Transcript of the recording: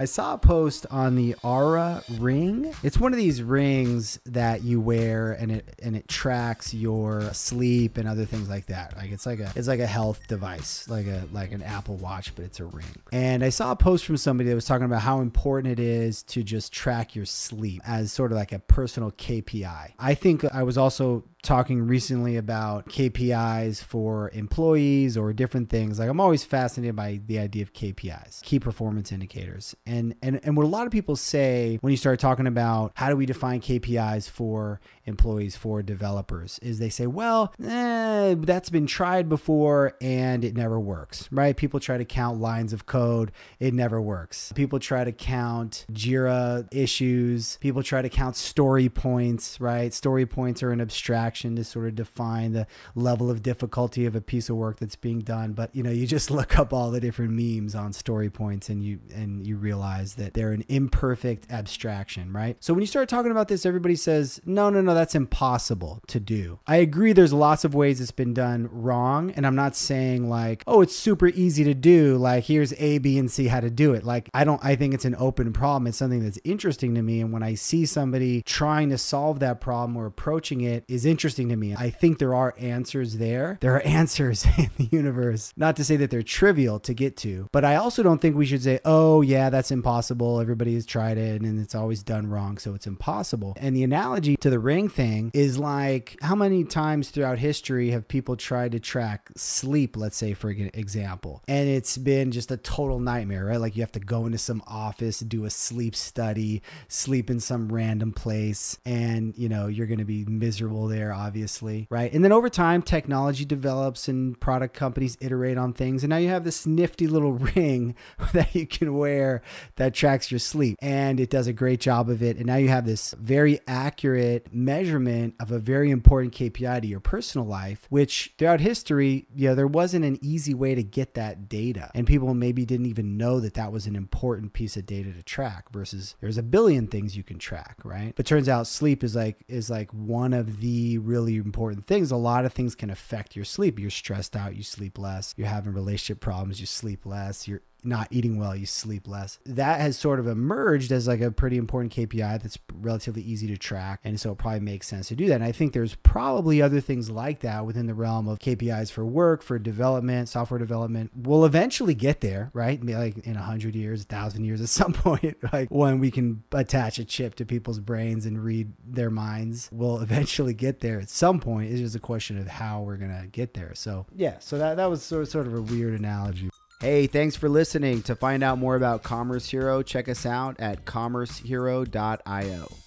I saw a post on the Oura ring. It's one of these rings that you wear and it and it tracks your sleep and other things like that. Like it's like a it's like a health device, like a like an Apple Watch, but it's a ring. And I saw a post from somebody that was talking about how important it is to just track your sleep as sort of like a personal KPI. I think I was also talking recently about KPIs for employees or different things. Like I'm always fascinated by the idea of KPIs, key performance indicators. And and and what a lot of people say when you start talking about how do we define KPIs for employees for developers is they say, well, eh, that's been tried before and it never works, right? People try to count lines of code, it never works. People try to count Jira issues, people try to count story points, right? Story points are an abstraction to sort of define the level of difficulty of a piece of work that's being done. But you know, you just look up all the different memes on story points and you and you realize that they're an imperfect abstraction, right? So when you start talking about this, everybody says, no, no, no, that's impossible to do. I agree there's lots of ways it's been done wrong. And I'm not saying like, oh, it's super easy to do. Like here's A, B, and C how to do it. Like I don't I think it's an open problem. It's something that's interesting to me. And when I see somebody trying to solve that problem or approaching it is interesting to me. I think there are answers there. There are answers in the universe. Not to say that they're trivial to get to, but I also don't think we should say, oh yeah, that's impossible. Everybody has tried it and it's always done wrong, so it's impossible. And the analogy to the ring thing is like how many times throughout history have people tried to track sleep, let's say, for example, and it's been just a total nightmare, right? Like you have to go into some office, do a sleep study, sleep in some random place, and you know, you're going to be miserable there, obviously, right? And then over time, technology develops and product companies iterate on things, and now you have this nifty little ring that you can wear that tracks your sleep, and it does a great job of it. And now you have this very accurate measurement of a very important KPI to your personal life, which throughout history, you know, there wasn't an easy way to get that data. And people maybe didn't even know that that was an important piece of data to track versus there's a billion things you can track, right? But turns out sleep is like is like one of the really important things. A lot of things can affect your sleep. You're stressed out, you sleep less. You're having relationship problems, you sleep less. You're not eating well, you sleep less. That has sort of emerged as like a pretty important KPI that's relatively easy to track. And so it probably makes sense to do that. And I think there's probably other things like that within the realm of KPIs for work, for development, software development. We'll eventually get there, right? Like in a hundred years, a thousand years at some point, like when we can attach a chip to people's brains and read their minds, we'll eventually get there at some point. It's just a question of how we're going to get there. So yeah, so that, that was sort of, sort of a weird analogy. Hey, thanks for listening. To find out more about Commerce Hero, check us out at commercehero.io.